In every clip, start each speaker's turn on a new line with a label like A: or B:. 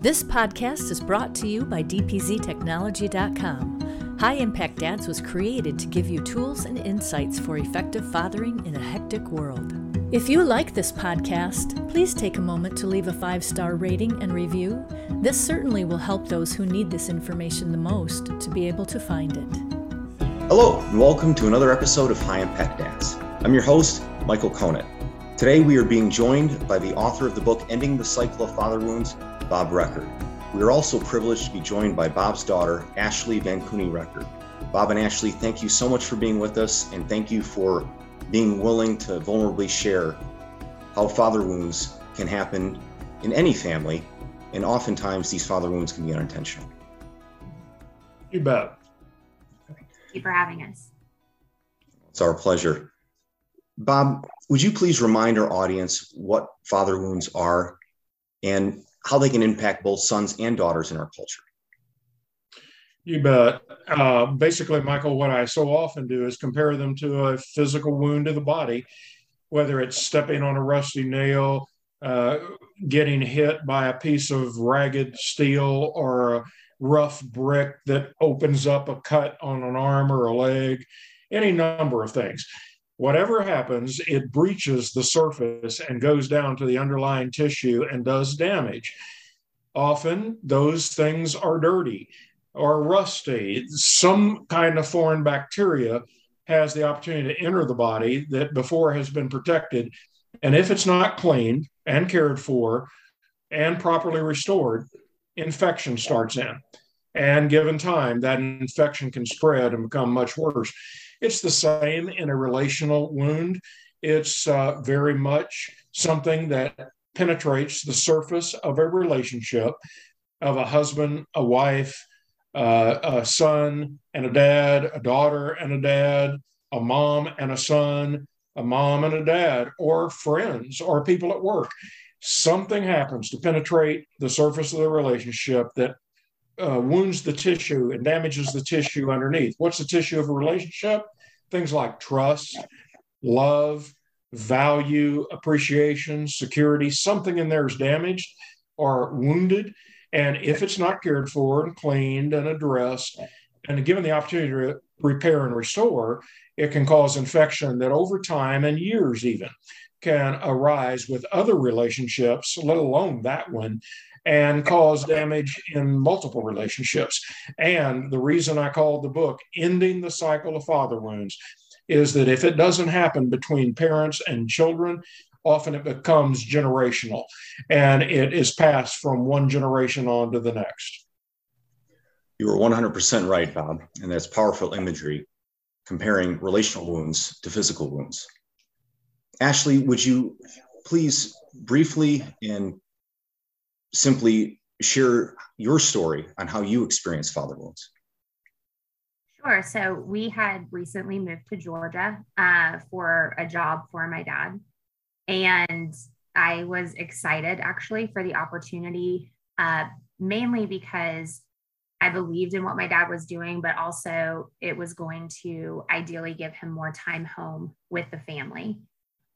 A: This podcast is brought to you by DPZTechnology.com. High Impact Dads was created to give you tools and insights for effective fathering in a hectic world. If you like this podcast, please take a moment to leave a five star rating and review. This certainly will help those who need this information the most to be able to find it.
B: Hello, and welcome to another episode of High Impact Dads. I'm your host, Michael Conat. Today, we are being joined by the author of the book Ending the Cycle of Father Wounds, Bob Reccord. We are also privileged to be joined by Bob's daughter, Ashley Van Cooney Reccord. Bob and Ashley, thank you so much for being with us, and thank you for being willing to vulnerably share how father wounds can happen in any family, and oftentimes these father wounds can be unintentional.
C: You bet.
D: Thank you for having us.
B: It's our pleasure. Bob, would you please remind our audience what father wounds are and how they can impact both sons and daughters in our culture?
C: You bet. Uh, basically, Michael, what I so often do is compare them to a physical wound to the body, whether it's stepping on a rusty nail, uh, getting hit by a piece of ragged steel, or a rough brick that opens up a cut on an arm or a leg, any number of things whatever happens, it breaches the surface and goes down to the underlying tissue and does damage. Often those things are dirty or rusty. Some kind of foreign bacteria has the opportunity to enter the body that before has been protected. And if it's not cleaned and cared for and properly restored, infection starts in. And given time, that infection can spread and become much worse. It's the same in a relational wound. It's uh, very much something that penetrates the surface of a relationship of a husband, a wife, uh, a son and a dad, a daughter and a dad, a mom and a son, a mom and a dad, or friends or people at work. Something happens to penetrate the surface of the relationship that uh, wounds the tissue and damages the tissue underneath. What's the tissue of a relationship? Things like trust, love, value, appreciation, security. Something in there is damaged or wounded. And if it's not cared for and cleaned and addressed and given the opportunity to repair and restore, it can cause infection that over time and years even can arise with other relationships, let alone that one, and cause damage in multiple relationships. And the reason I called the book Ending the Cycle of Father Wounds is that if it doesn't happen between parents and children, often it becomes generational and it is passed from one generation on to the next.
B: You are 100% right, Bob. And that's powerful imagery comparing relational wounds to physical wounds. Ashley, would you please briefly and simply share your story on how you experienced father wounds?
D: Sure. So we had recently moved to Georgia uh, for a job for my dad. And I was excited actually for the opportunity, uh, mainly because I believed in what my dad was doing, but also it was going to ideally give him more time home with the family.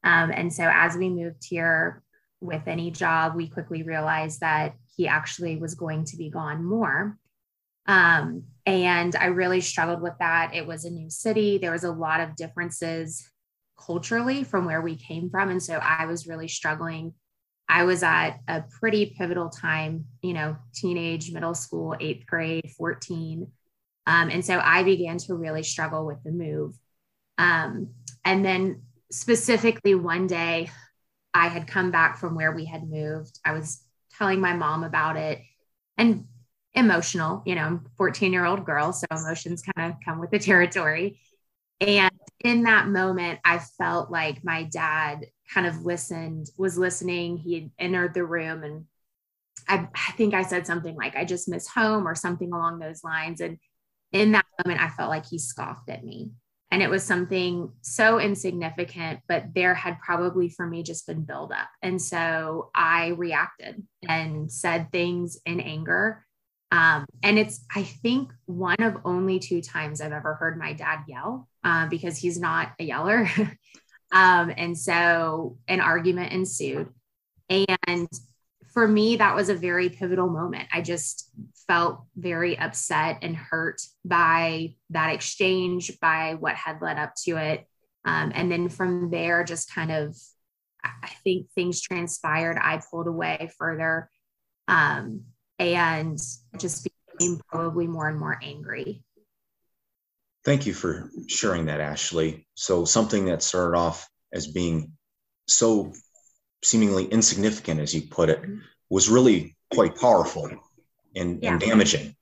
D: Um, and so as we moved here with any job, we quickly realized that he actually was going to be gone more. Um, and I really struggled with that. It was a new city, there was a lot of differences culturally from where we came from. And so I was really struggling. I was at a pretty pivotal time, you know, teenage, middle school, eighth grade, 14. Um, and so I began to really struggle with the move. Um, and then specifically one day, I had come back from where we had moved. I was telling my mom about it and emotional, you know, 14 year old girl. So emotions kind of come with the territory. And in that moment, I felt like my dad kind of listened, was listening. He had entered the room and I, I think I said something like, I just miss home or something along those lines. And in that moment, I felt like he scoffed at me. And it was something so insignificant, but there had probably for me just been buildup. And so I reacted and said things in anger. Um, and it's, I think, one of only two times I've ever heard my dad yell uh, because he's not a yeller. um, and so an argument ensued. And for me, that was a very pivotal moment. I just felt very upset and hurt by that exchange, by what had led up to it. Um, and then from there, just kind of, I think things transpired. I pulled away further um, and just became probably more and more angry.
B: Thank you for sharing that, Ashley. So, something that started off as being so seemingly insignificant, as you put it, was really quite powerful and, yeah. and damaging.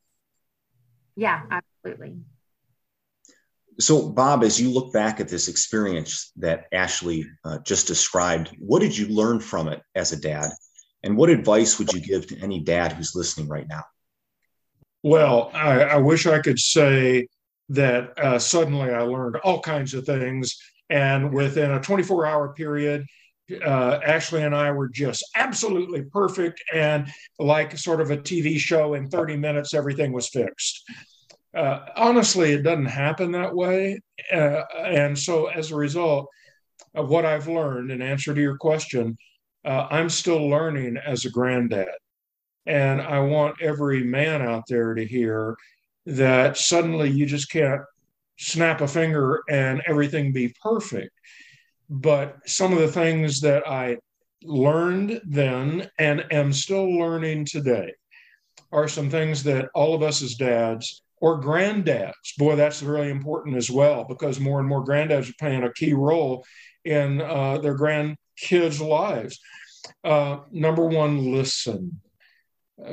D: Yeah, absolutely.
B: So, Bob, as you look back at this experience that Ashley uh, just described, what did you learn from it as a dad? And what advice would you give to any dad who's listening right now?
C: Well, I, I wish I could say that uh, suddenly I learned all kinds of things. And within a 24 hour period, uh, Ashley and I were just absolutely perfect. And like sort of a TV show, in 30 minutes, everything was fixed. Uh, honestly, it doesn't happen that way. Uh, and so, as a result of what I've learned, in answer to your question, uh, I'm still learning as a granddad. And I want every man out there to hear that suddenly you just can't snap a finger and everything be perfect. But some of the things that I learned then and am still learning today are some things that all of us as dads or granddads, boy, that's really important as well, because more and more granddads are playing a key role in uh, their grandkids' lives. Uh, number one, listen.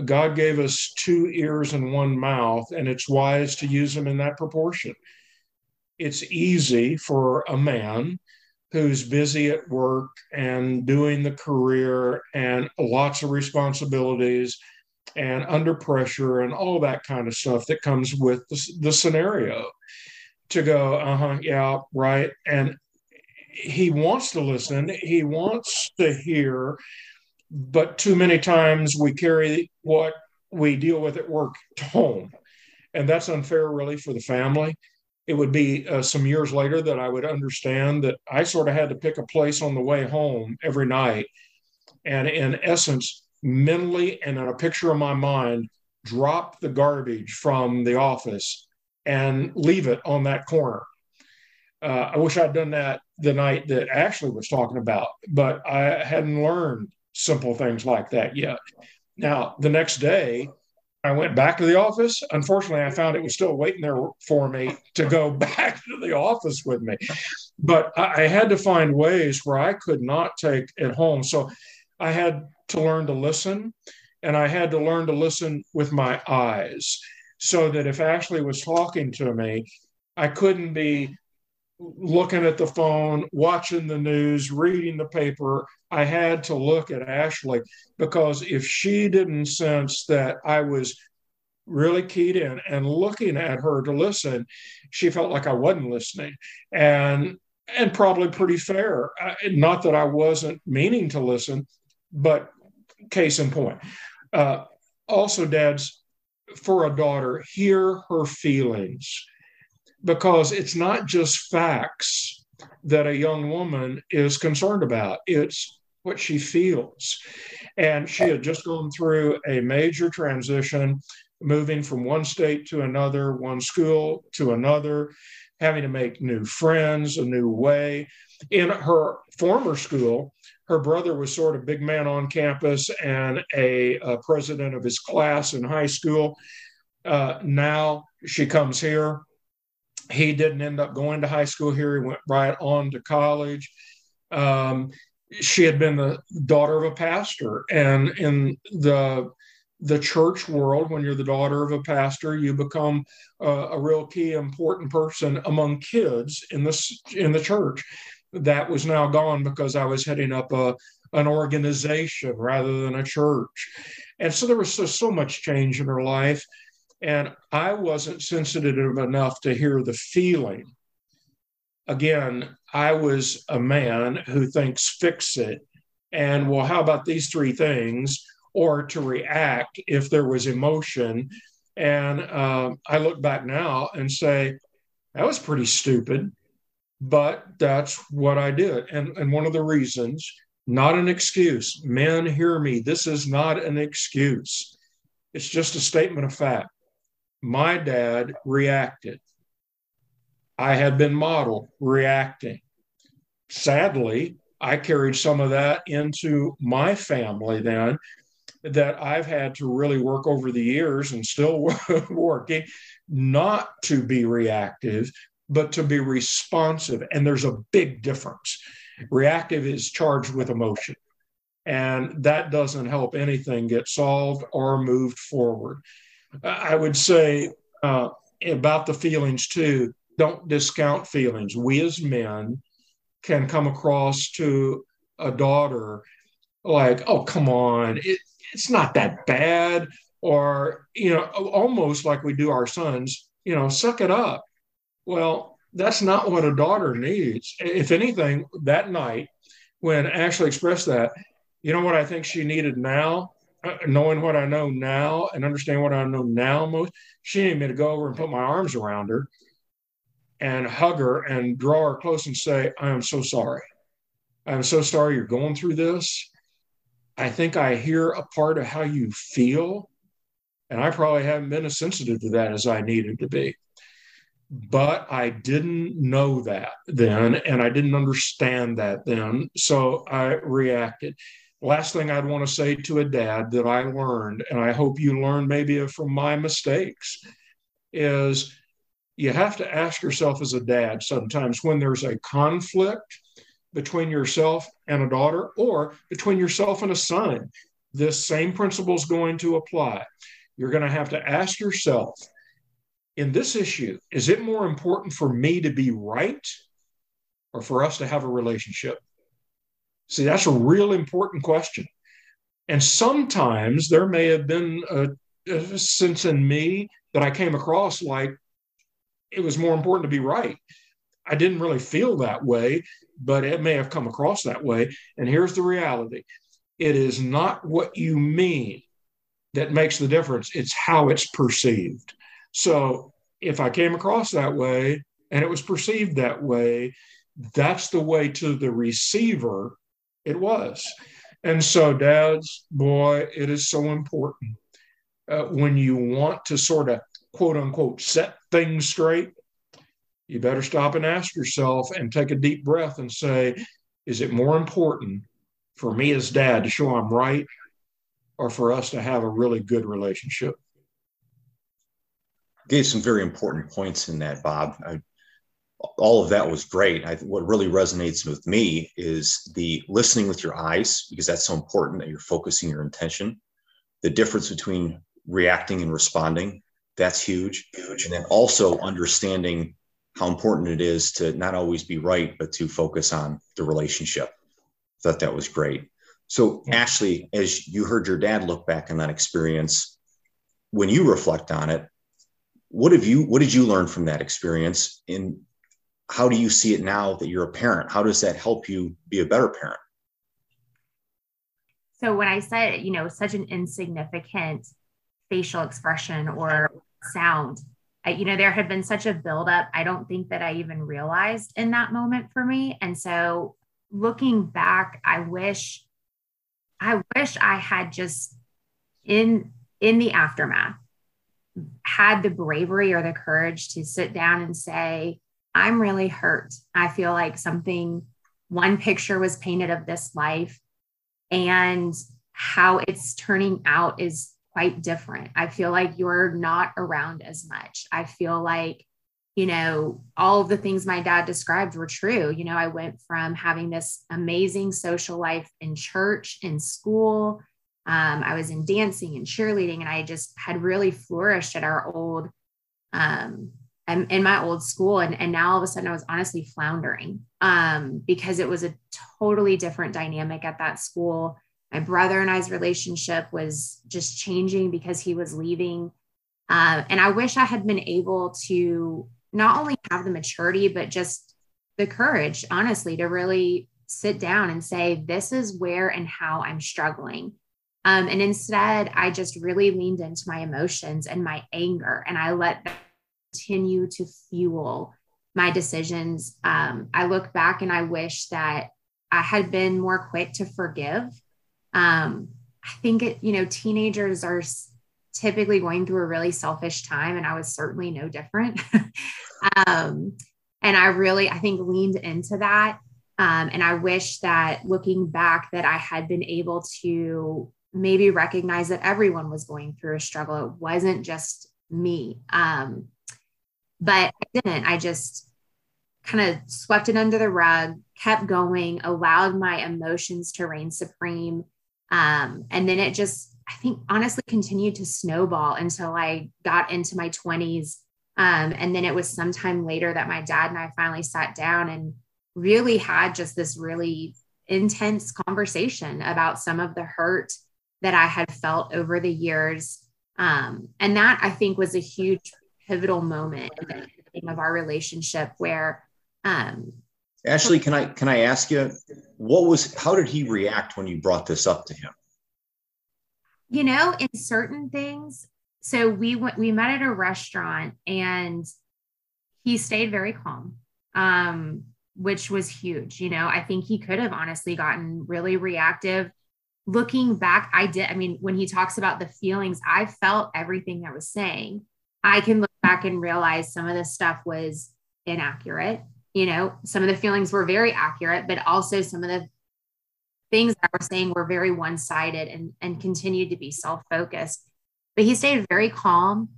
C: God gave us two ears and one mouth, and it's wise to use them in that proportion. It's easy for a man who's busy at work and doing the career and lots of responsibilities and under pressure and all that kind of stuff that comes with the, the scenario to go, uh huh, yeah, right. And he wants to listen, he wants to hear but too many times we carry what we deal with at work to home. And that's unfair, really, for the family. It would be uh, some years later that I would understand that I sort of had to pick a place on the way home every night. And in essence, mentally and in a picture of my mind, drop the garbage from the office and leave it on that corner. Uh, I wish I'd done that the night that Ashley was talking about, but I hadn't learned simple things like that yet. Now, the next day, I went back to the office. Unfortunately, I found it was still waiting there for me to go back to the office with me. But I, had to find ways where I could not take it home. So I had to learn to listen, and I had to learn to listen with my eyes so that if Ashley was talking to me, I couldn't be looking at the phone, watching the news, reading the paper, I had to look at Ashley because if she didn't sense that I was really keyed in and looking at her to listen, she felt like I wasn't listening. And and probably pretty fair. not that I wasn't meaning to listen, but case in point. Uh, also, dads, for a daughter, hear her feelings because it's not just facts that a young woman is concerned about. It's what she feels. And she had just gone through a major transition, moving from one state to another, one school to another, having to make new friends, a new way. In her former school, her brother was sort of big man on campus and a, a president of his class in high school. Uh, now she comes here. He didn't end up going to high school here. He went right on to college. Um, she had been the daughter of a pastor and in the the church world when you're the daughter of a pastor you become a, a real key important person among kids in this in the church that was now gone because i was heading up a an organization rather than a church and so there was just so much change in her life and i wasn't sensitive enough to hear the feeling again, I was a man who thinks fix it. And well, how about these three things? Or to react if there was emotion. And uh, I look back now and say, that was pretty stupid, but that's what I did. And, and one of the reasons not an excuse. Men, hear me. This is not an excuse. It's just a statement of fact. My dad reacted. I had been modeled reacting. Sadly, I carried some of that into my family then that I've had to really work over the years and still working not to be reactive, but to be responsive. And there's a big difference. Reactive is charged with emotion, and that doesn't help anything get solved or moved forward. I would say uh, about the feelings too don't discount feelings. We as men can come across to a daughter like, oh, come on, it, it's not that bad. Or, you know, almost like we do our sons, you know, suck it up. Well, that's not what a daughter needs. If anything, that night when Ashley expressed that, you know what I think she needed now, knowing what I know now and understand what I know now most, she needed me to go over and put my arms around her and hug her and draw her close and say, I am so sorry. I'm so sorry you're going through this. I think I hear a part of how you feel. And I probably haven't been as sensitive to that as I needed to be but I didn't know that then, and I didn't understand that then. So I reacted. Last thing I'd want to say to a dad that I learned, and I hope you learn maybe from my mistakes, is you have to ask yourself as a dad sometimes when there's a conflict between yourself and a daughter or between yourself and a son, this same principle is going to apply. You're going to have to ask yourself, in this issue, is it more important for me to be right or for us to have a relationship? See, that's a real important question. And sometimes there may have been a, a sense in me that I came across like it was more important to be right. I didn't really feel that way, but it may have come across that way. And here's the reality it is not what you mean that makes the difference, it's how it's perceived. So if I came across that way and it was perceived that way, that's the way to the receiver it was. And so, dads, boy, it is so important uh, when you want to sort of quote unquote set things straight. You better stop and ask yourself and take a deep breath and say, is it more important for me as dad to show I'm right or for us to have a really good relationship?
B: gave some very important points in that, Bob. All of that was great. I, what really resonates with me is the listening with your eyes, because that's so important that you're focusing your intention. The difference between reacting and responding, that's huge. huge. And then also understanding how important it is to not always be right, but to focus on the relationship. I thought that was great. So, yeah. Ashley, as you heard your dad look back on that experience, when you reflect on it, what have you what did you learn from that experience and how do you see it now that you're a parent? How does that help you be a better parent?
D: So when i said you know such an insignificant facial expression or sound I, you know there had been such a buildup i don't think that i even realized in that moment for me. And so looking back i wish i wish i had just in in the aftermath had the bravery or the courage to sit down and say, I'm really hurt. I feel like something, one picture was painted of this life, and how it's turning out is quite different. I feel like you're not around as much. I feel like, you know, all of the things my dad described were true. You know, I went from having this amazing social life in church, in school, um, I was in dancing and cheerleading, and I just had really flourished at our old, um, in my old school. And, and now all of a sudden I was honestly floundering um, because it was a totally different dynamic at that school. My brother and I's relationship was just changing because he was leaving. Uh, and I wish I had been able to not only have the maturity, but just the courage, honestly, to really sit down and say, this is where and how I'm struggling. Um, and instead, I just really leaned into my emotions and my anger, and I let continue to fuel my decisions. Um, I look back and I wish that I had been more quick to forgive. Um, I think it, you know, teenagers are typically going through a really selfish time, and I was certainly no different. um, and I really, I think, leaned into that. Um, and I wish that looking back, that I had been able to maybe recognize that everyone was going through a struggle. It wasn't just me. Um, but I didn't. I just kind of swept it under the rug, kept going, allowed my emotions to reign supreme. Um, and then it just, I think, honestly continued to snowball until I got into my 20s. Um, and then it was sometime later that my dad and I finally sat down and really had just this really intense conversation about some of the hurt that I had felt over the years. Um, and that I think was a huge pivotal moment of our relationship where um,
B: Ashley, can I can I ask you what was how did he react when you brought this up to him?
D: You know, in certain things, so we went we met at a restaurant and he stayed very calm. Um, which was huge. You know, I think he could have honestly gotten really reactive. Looking back, I did. I mean, when he talks about the feelings, I felt everything I was saying. I can look back and realize some of this stuff was inaccurate. You know, some of the feelings were very accurate, but also some of the things I was saying were very one sided and, and continued to be self focused. But he stayed very calm.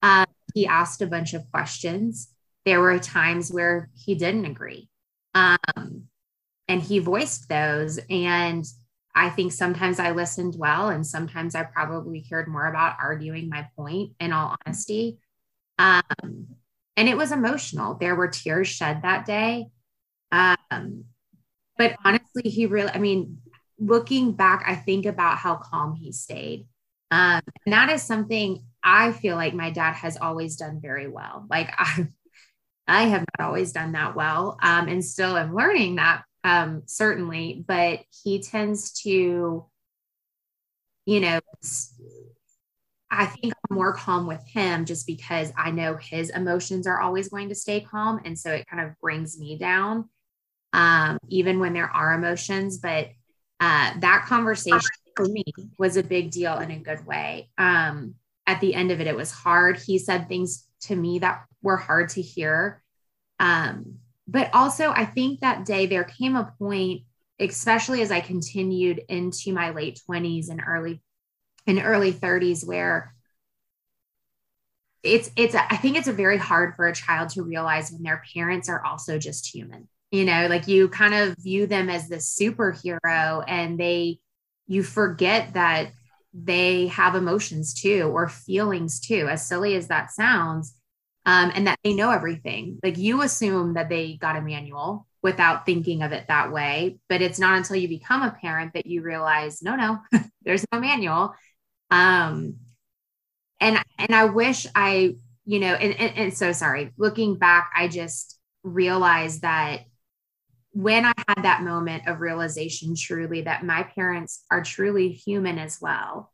D: Um, he asked a bunch of questions. There were times where he didn't agree. Um, and he voiced those. And I think sometimes I listened well, and sometimes I probably cared more about arguing my point, in all honesty. Um, and it was emotional. There were tears shed that day. Um, but honestly, he really, I mean, looking back, I think about how calm he stayed. Um, and that is something I feel like my dad has always done very well. Like I, I have not always done that well, um, and still am learning that um, certainly. But he tends to, you know, I think I'm more calm with him just because I know his emotions are always going to stay calm, and so it kind of brings me down, um, even when there are emotions. But uh, that conversation for me was a big deal in a good way. Um, at the end of it, it was hard. He said things to me that were hard to hear. Um, but also, I think that day there came a point, especially as I continued into my late 20s and early and early 30s, where it's it's I think it's a very hard for a child to realize when their parents are also just human. You know, like you kind of view them as this superhero and they you forget that they have emotions too or feelings too as silly as that sounds um, and that they know everything. Like you assume that they got a manual without thinking of it that way, but it's not until you become a parent that you realize, no, no, there's no manual. Um, and and I wish I, you know, and, and, and so sorry. Looking back, I just realized that when I had that moment of realization, truly that my parents are truly human as well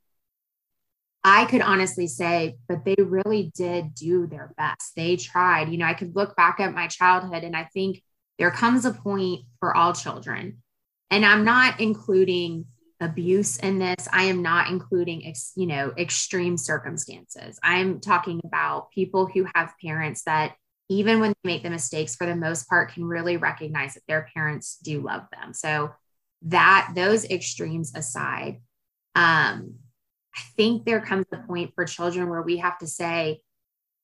D: I could honestly say, but they really did do their best. They tried. You know, I could look back at my childhood and I think there comes a point for all children. And I'm not including abuse in this. I am not including, ex, you know, extreme circumstances. I'm talking about people who have parents that even when they make the mistakes for the most part can really recognize that their parents do love them. So that those extremes aside, um, I think there comes a point for children where we have to say,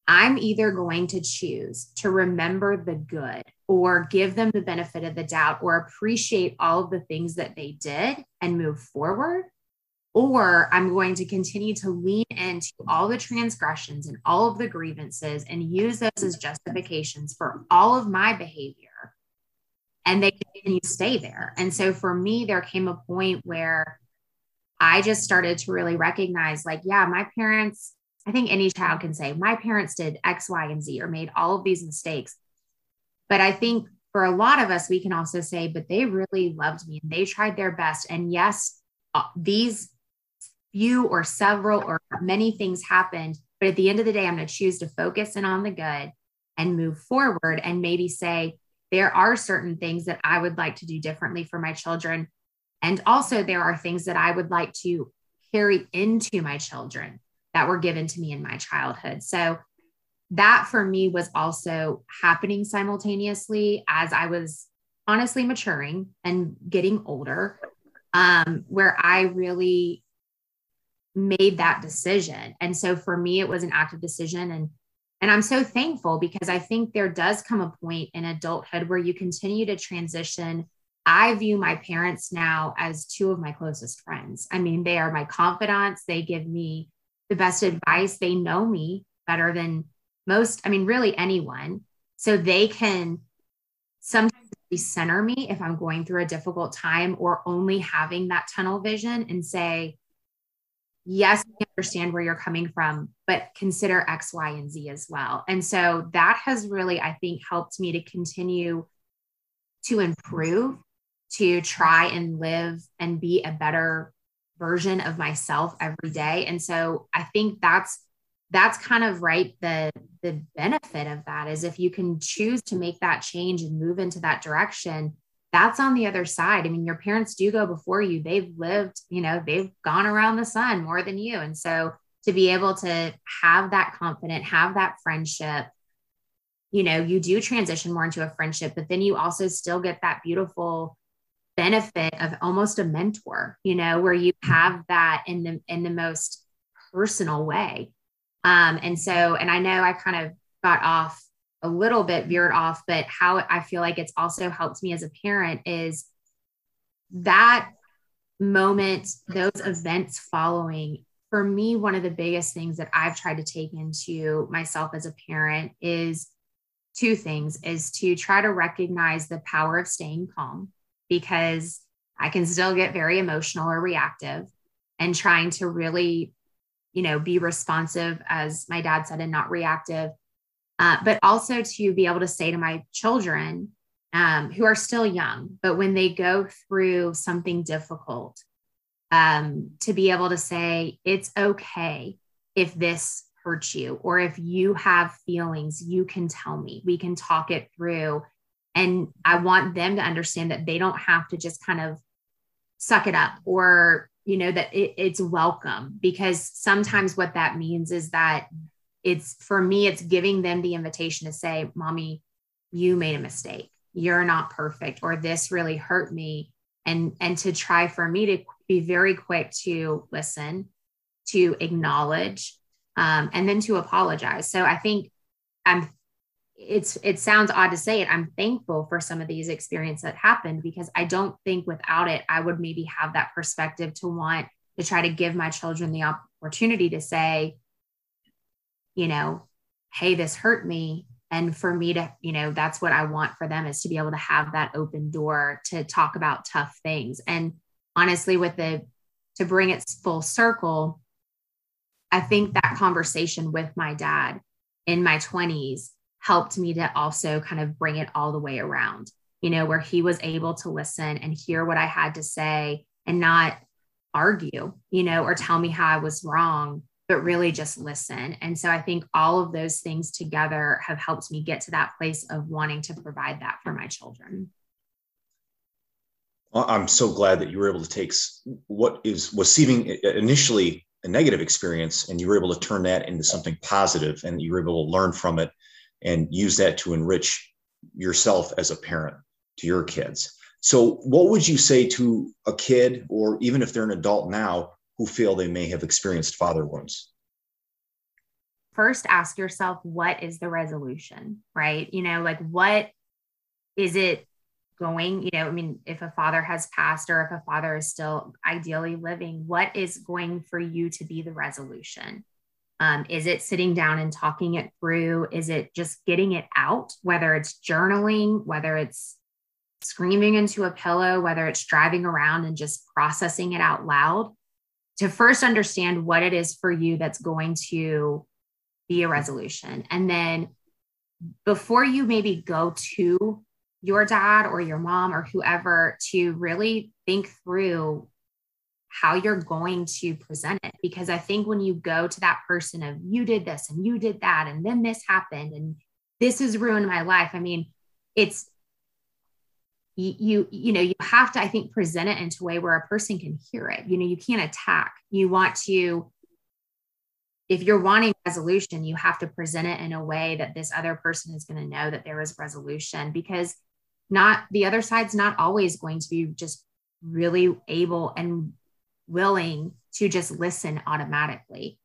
D: I'm either going to choose to remember the good or give them the benefit of the doubt or appreciate all of the things that they did and move forward, or I'm going to continue to lean into all the transgressions and all of the grievances and use those as justifications for all of my behavior. And they continue to stay there. And so for me, there came a point where I just started to really recognize like, yeah, my parents, I think any child can say, my parents did X, Y, and Z or made all of these mistakes. But I think for a lot of us, we can also say, but they really loved me and they tried their best. And yes, uh, these few or several or many things happened. But at the end of the day, I'm going to choose to focus in on the good and move forward and maybe say, there are certain things that I would like to do differently for my children. And also, there are things that I would like to carry into my children that were given to me in my childhood. So, that for me was also happening simultaneously as I was honestly maturing and getting older, um, where I really made that decision. And so for me, it was an active decision. And and I'm so thankful because I think there does come a point in adulthood where you continue to transition. I view my parents now as two of my closest friends. I mean, they are my confidants. They give me the best advice. They know me better than most, I mean, really anyone. So they can sometimes center me if I'm going through a difficult time or only having that tunnel vision and say, yes, I understand where you're coming from, but consider X, Y, and Z as well. And so that has really, I think, helped me to continue to improve, to try and live and be a better version of myself every day. And so I think that's that's kind of right the the benefit of that is if you can choose to make that change and move into that direction that's on the other side. I mean your parents do go before you. They've lived you know they've gone around the sun more than you. And so to be able to have that confident have that friendship you know you do transition more into a friendship but then you also still get that beautiful benefit of almost a mentor you know where you have that in the in the most personal way um, and so, and I know I kind of got off a little bit, veered off, but how I feel like it's also helped me as a parent is that moment, those events following. For me, one of the biggest things that I've tried to take into myself as a parent is two things is to try to recognize the power of staying calm because I can still get very emotional or reactive and trying to really you know, be responsive, as my dad said, and not reactive. Uh, but also to be able to say to my children um, who are still young, but when they go through something difficult, um, to be able to say, it's okay if this hurts you, or if you have feelings, you can tell me, we can talk it through. And I want them to understand that they don't have to just kind of suck it up or you know that it, it's welcome. Because sometimes what that means is that it's for me it's giving them the invitation to say mommy you made a mistake. You're not perfect or this really hurt me. And and to try for me to be very quick to listen to acknowledge um, and then to apologize. So i think i'm it's it sounds odd to say it. I'm thankful for some of these experiences that happened because i don't think without it i would maybe have that perspective to want to try to give my children the opportunity to say you know hey this hurt me. And for me to you know that's what i want for them is to be able to have that open door to talk about tough things. And honestly with the to bring it full circle i think that conversation with my dad in my 20s helped me to also kind of bring it all the way around, you know, where he was able to listen and hear what I had to say and not argue, you know, or tell me how I was wrong, but really just listen. And so I think all of those things together have helped me get to that place of wanting to provide that for my children.
B: I'm so glad that you were able to take what is was seeming initially a negative experience and you were able to turn that into something positive and you were able to learn from it and use that to enrich yourself as a parent to your kids. So, what would you say to a kid, or even if they're an adult now, who feel they may have experienced father wounds?
D: First, ask yourself, what is the resolution, right? You know, like what is it going? You know, I mean, if a father has passed or if a father is still ideally living, what is going for you to be the resolution? Um, is it sitting down and talking it through? Is it just getting it out, whether it's journaling, whether it's screaming into a pillow, whether it's driving around and just processing it out loud? To first understand what it is for you that's going to be a resolution. And then before you maybe go to your dad or your mom or whoever to really think through how you're going to present it. Because I think when you go to that person of you did this and you did that, and then this happened, and this has ruined my life. I mean, it's you, you you know you have to i think present it into a way where a person can hear it you know you can't attack you want to if you're wanting resolution you have to present it in a way that this other person is going to know that there is resolution because not the other side's not always going to be just really able and willing to just listen automatically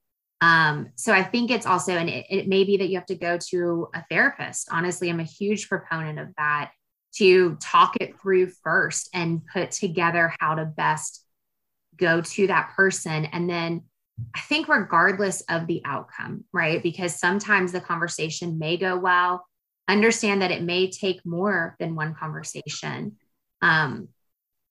D: um, so I think it's also, and it, it may be that you have to go to a therapist. Honestly, I'm a huge proponent of that to talk it through first and put together how to best go to that person. And then I think, regardless of the outcome, right? Because sometimes the conversation may go well, understand that it may take more than one conversation. Um,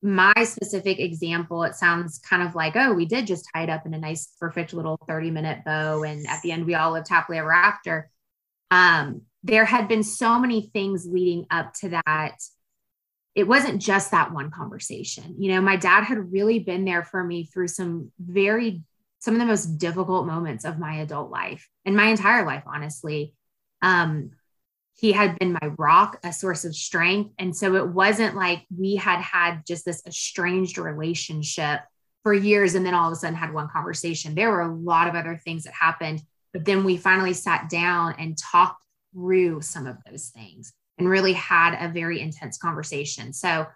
D: my specific example, it sounds kind of like, oh, we did just tie it up in a nice, perfect little 30 minute bow. And at the end, we all lived happily ever after. Um, there had been so many things leading up to that. It wasn't just that one conversation. You know, my dad had really been there for me through some very, some of the most difficult moments of my adult life and my entire life, honestly. Um, he had been my rock, a source of strength. And so it wasn't like we had had just this estranged relationship for years and then all of a sudden had one conversation. There were a lot of other things that happened, but then we finally sat down and talked through some of those things and really had a very intense conversation. So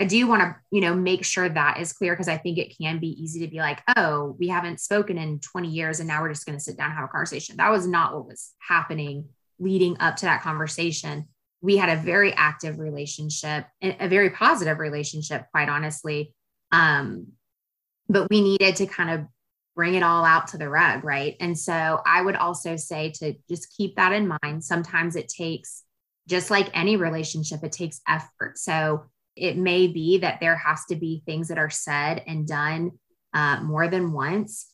D: I do want to, you know, make sure that is clear because I think it can be easy to be like, oh, we haven't spoken in 20 years and now we're just going to sit down and have a conversation. That was not what was happening leading up to that conversation, we had a very active relationship, a very positive relationship, quite honestly. Um, but we needed to kind of bring it all out to the rug, right? And so I would also say to just keep that in mind. Sometimes it takes, just like any relationship, it takes effort. So it may be that there has to be things that are said and done uh, more than once.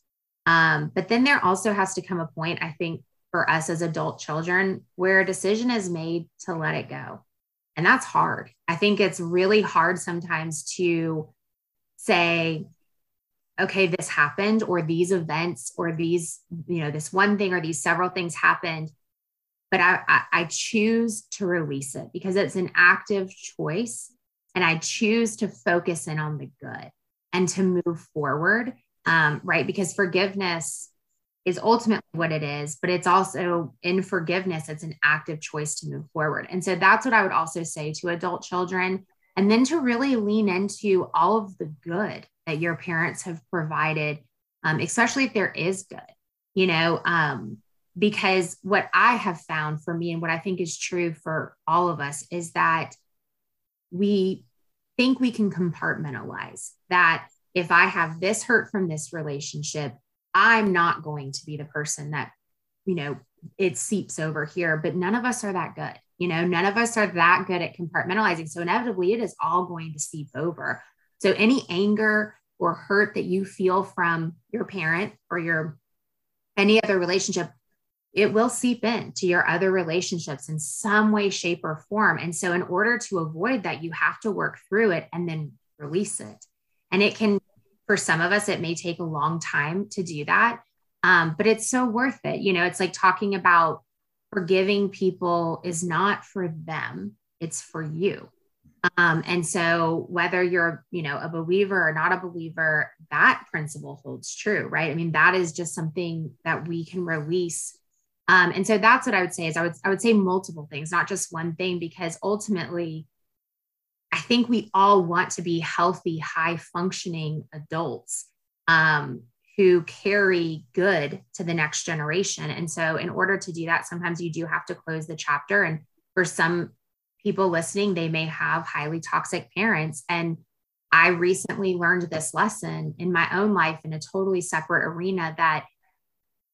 D: Um, but then there also has to come a point, I think, for us as adult children where a decision is made to let it go. And that's hard. I think it's really hard sometimes to say, okay, this happened, or these events, or these, you know, this one thing or these several things happened. But I, I, choose to release it because it's an active choice. And I choose to focus in on the good and to move forward. Um, right. Because forgiveness is ultimately what it is, but it's also in forgiveness, it's an active choice to move forward. And so that's what I would also say to adult children. And then to really lean into all of the good that your parents have provided, um, especially if there is good, you know, um, because what I have found for me and what I think is true for all of us is that we think we can compartmentalize that if I have this hurt from this relationship, I'm not going to be the person that, you know, it seeps over here, but none of us are that good. You know, none of us are that good at compartmentalizing. So inevitably, it is all going to seep over. So any anger or hurt that you feel from your parent or your any other relationship, it will seep into your other relationships in some way, shape, or form. And so, in order to avoid that, you have to work through it and then release it. And it can for some of us, it may take a long time to do that. Um, but it's so worth it. You know, it's like talking about forgiving people is not for them, it's for you. Um, and so whether you're, you know, a believer or not a believer, that principle holds true, right? I mean, that is just something that we can release. Um, and so that's what I would say is I would I would say multiple things, not just one thing, because ultimately I think we all want to be healthy, high functioning adults um, who carry good to the next generation. And so, in order to do that, sometimes you do have to close the chapter. And for some people listening, they may have highly toxic parents. And I recently learned this lesson in my own life in a totally separate arena that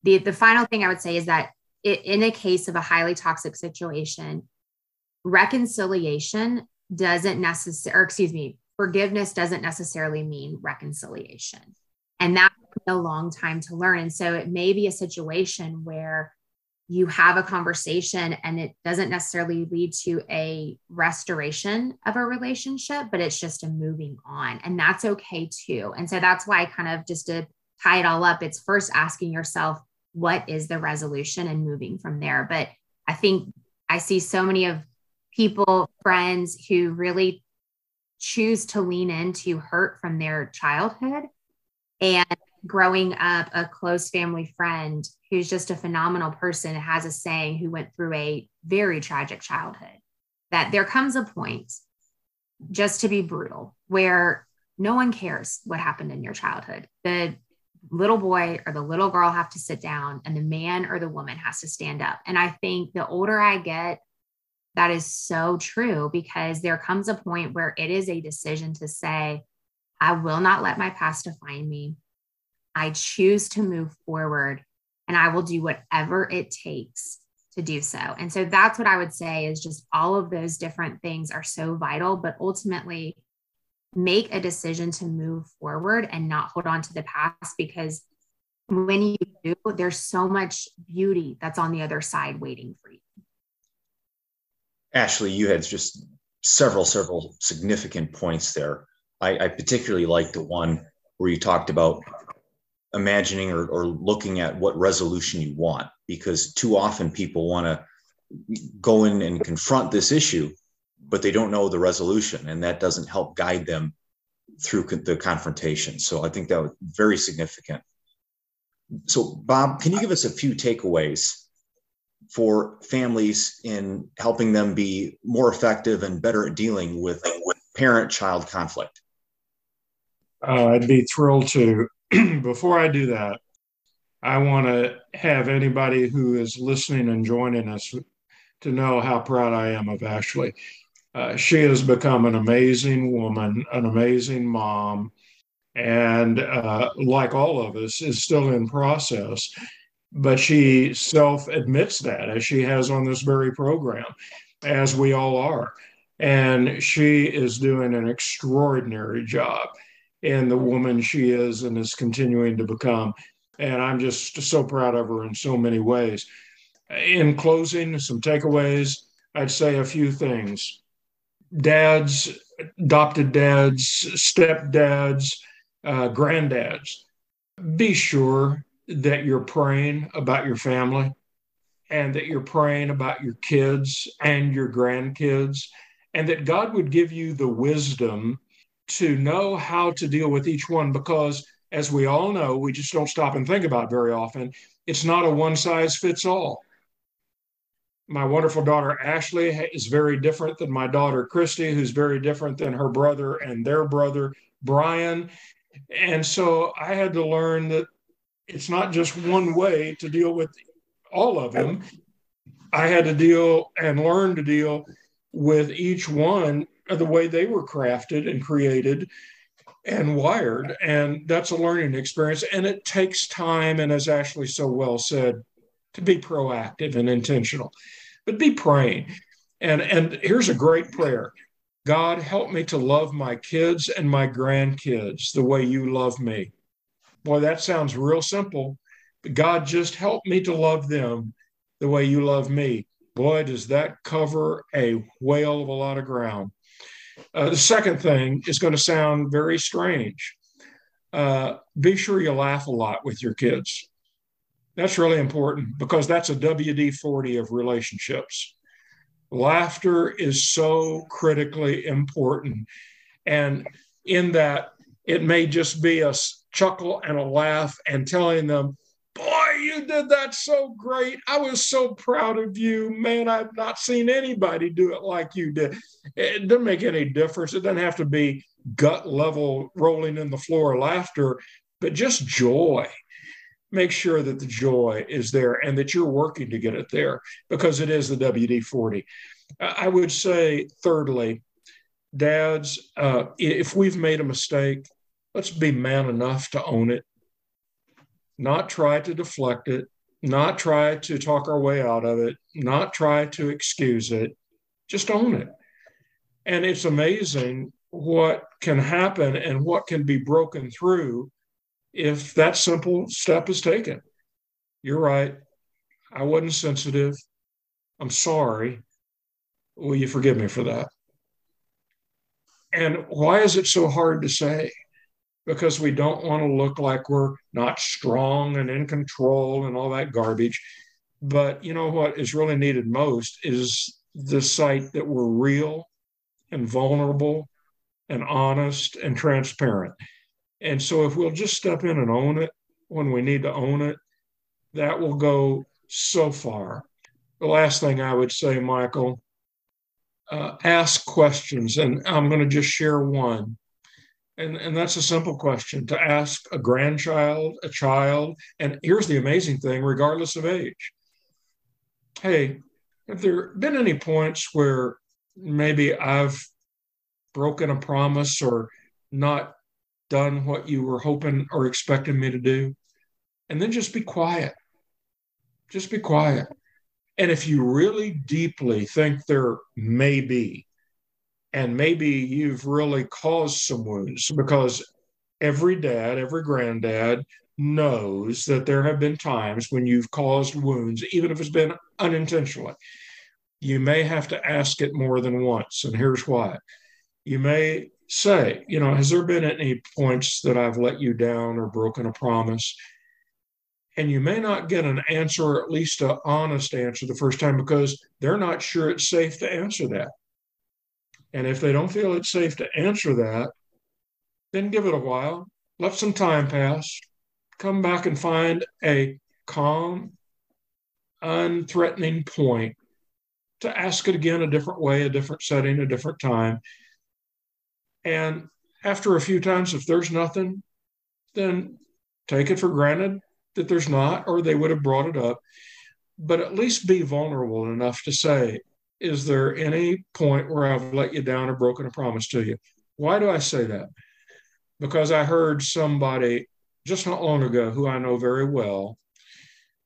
D: the, the final thing I would say is that it, in a case of a highly toxic situation, reconciliation doesn't necessarily, or excuse me, forgiveness doesn't necessarily mean reconciliation. And that's a long time to learn. And so it may be a situation where you have a conversation and it doesn't necessarily lead to a restoration of a relationship, but it's just a moving on. And that's okay too. And so that's why I kind of just to tie it all up, it's first asking yourself, what is the resolution and moving from there. But I think I see so many of people, friends who really choose to lean into hurt from their childhood. And growing up a close family friend who's just a phenomenal person has a saying who went through a very tragic childhood that there comes a point just to be brutal where no one cares what happened in your childhood. The little boy or the little girl have to sit down and the man or the woman has to stand up. And i think the older i get that is so true because there comes a point where it is a decision to say i will not let my past define me I choose to move forward and I will do whatever it takes to do so. And so that's what I would say is just all of those different things are so vital, but ultimately make a decision to move forward and not hold on to the past because when you do, there's so much beauty that's on the other side waiting for you.
B: Ashley, you had just several, several significant points there. I, I particularly like the one where you talked about imagining or, or looking at what resolution you want because too often people want to go in and confront this issue but they don't know the resolution and that doesn't help guide them through the confrontation so i think that was very significant so bob can you give us a few takeaways for families in helping them be more effective and better at dealing with, with parent child conflict
C: uh, i'd be thrilled to before I do that, I want to have anybody who is listening and joining us to know how proud I am of Ashley. Uh, she has become an amazing woman, an amazing mom, and uh, like all of us, is still in process. But she self admits that, as she has on this very program, as we all are. And she is doing an extraordinary job and the woman she is and is continuing to become. And I'm just so proud of her in so many ways. In closing, some takeaways, I'd say a few things. Dads, adopted dads, stepdads, uh, granddads, be sure that you're praying about your family and that you're praying about your kids and your grandkids, and that God would give you the wisdom to know how to deal with each one because, as we all know, we just don't stop and think about very often. It's not a one size fits all. My wonderful daughter Ashley is very different than my daughter Christy, who's very different than her brother and their brother Brian. And so I had to learn that it's not just one way to deal with all of them. I had to deal and learn to deal with each one uh, the way they were crafted and created and wired. And that's a learning experience. And it takes time. And as Ashley so well said, to be proactive and intentional, but be praying. And, and here's a great prayer God, help me to love my kids and my grandkids the way you love me. Boy, that sounds real simple. But God, just help me to love them the way you love me. Boy, does that cover a whale of a lot of ground. Uh, the second thing is going to sound very strange. Uh, be sure you laugh a lot with your kids. That's really important because that's a WD 40 of relationships. Laughter is so critically important. And in that, it may just be a chuckle and a laugh and telling them, Boy, you did that so great. I was so proud of you. Man, I've not seen anybody do it like you did. It doesn't make any difference. It doesn't have to be gut level rolling in the floor laughter, but just joy. Make sure that the joy is there and that you're working to get it there because it is the WD 40. I would say, thirdly, dads, uh, if we've made a mistake, let's be man enough to own it not try to deflect it, not try to talk our way out of it, not try to excuse it, just own it. And it's amazing what can happen and what can be broken through if that simple step is taken. You're right. I wasn't sensitive. I'm sorry. Will you forgive me for that? And why is it so hard to say? Because we don't want to look like we're not strong and in control and all that garbage. But you know what is really needed most is the sight that we're real and vulnerable and honest and transparent. And so if we'll just step in and own it when we need to own it, that will go so far. The last thing I would say, Michael, uh, ask questions. And I'm going to just share one. And, and that's a simple question to ask a grandchild, a child. And here's the amazing thing regardless of age. Hey, have there been any points where maybe I've broken a promise or not done what you were hoping or expecting me to do? And then just be quiet. Just be quiet. And if you really deeply think there may be, and maybe you've really caused some wounds because every dad, every granddad knows that there have been times when you've caused wounds, even if it's been unintentionally. You may have to ask it more than once. And here's why. You may say, you know, has there been any points that I've let you down or broken a promise? And you may not get an answer, or at least an honest answer the first time because they're not sure it's safe to answer that. And if they don't feel it's safe to answer that, then give it a while, let some time pass, come back and find a calm, unthreatening point to ask it again a different way, a different setting, a different time. And after a few times, if there's nothing, then take it for granted that there's not, or they would have brought it up. But at least be vulnerable enough to say, is there any point where I've let you down or broken a promise to you? Why do I say that? Because I heard somebody just not long ago who I know very well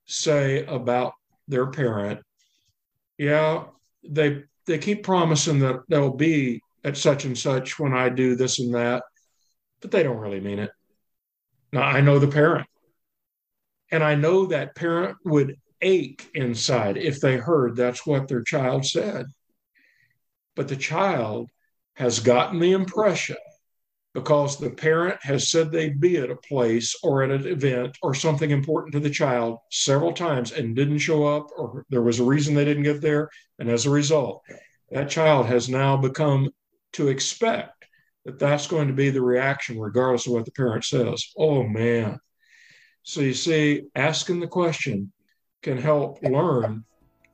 C: say about their parent, yeah, they they keep promising that they'll be at such and such when I do this and that, but they don't really mean it. Now I know the parent. And I know that parent would ache inside if they heard that's what their child said. But the child has gotten the impression because the parent has said they'd be at a place or at an event or something important to the child several times and didn't show up, or there was a reason they didn't get there. And as a result, that child has now become to expect that that's going to be the reaction, regardless of what the parent says. Oh man, so you see, asking the question can help learn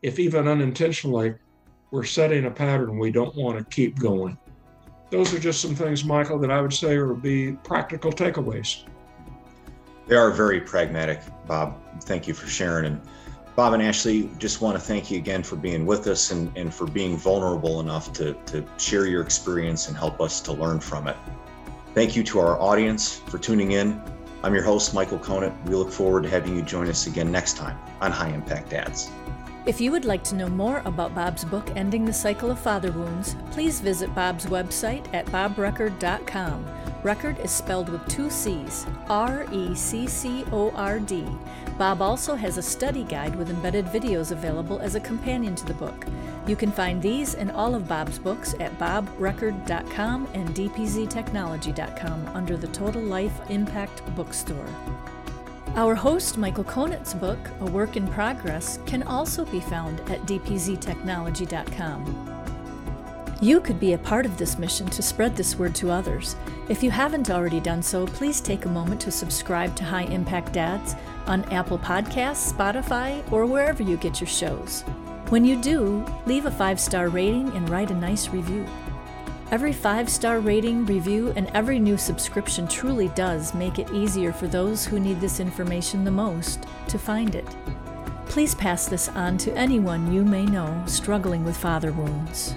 C: if even unintentionally we're setting a pattern we don't want to keep going. Those are just some things, Michael, that I would say would be practical takeaways.
B: They are very pragmatic, Bob. Thank you for sharing. And Bob and Ashley, just want to thank you again for being with us and, and for being vulnerable enough to, to share your experience and help us to learn from it. Thank you to our audience for tuning in. I'm your host, Michael Conat. We look forward to having you join us again next time on High Impact Dads.
A: If you would like to know more about Bob's book, Ending the Cycle of Father Wounds, please visit Bob's website at bobreccord.com. Reccord is spelled with two C's, R E C C O R D. Bob also has a study guide with embedded videos available as a companion to the book. You can find these and all of Bob's books at bobreccord.com and dpztechnology.com under the Total Life Impact Bookstore. Our host, Michael Conat's book, A Work in Progress, can also be found at dpztechnology.com. You could be a part of this mission to spread this word to others. If you haven't already done so, please take a moment to subscribe to High Impact Dads on Apple Podcasts, Spotify, or wherever you get your shows. When you do, leave a five star rating and write a nice review. Every five star rating, review, and every new subscription truly does make it easier for those who need this information the most to find it. Please pass this on to anyone you may know struggling with father wounds.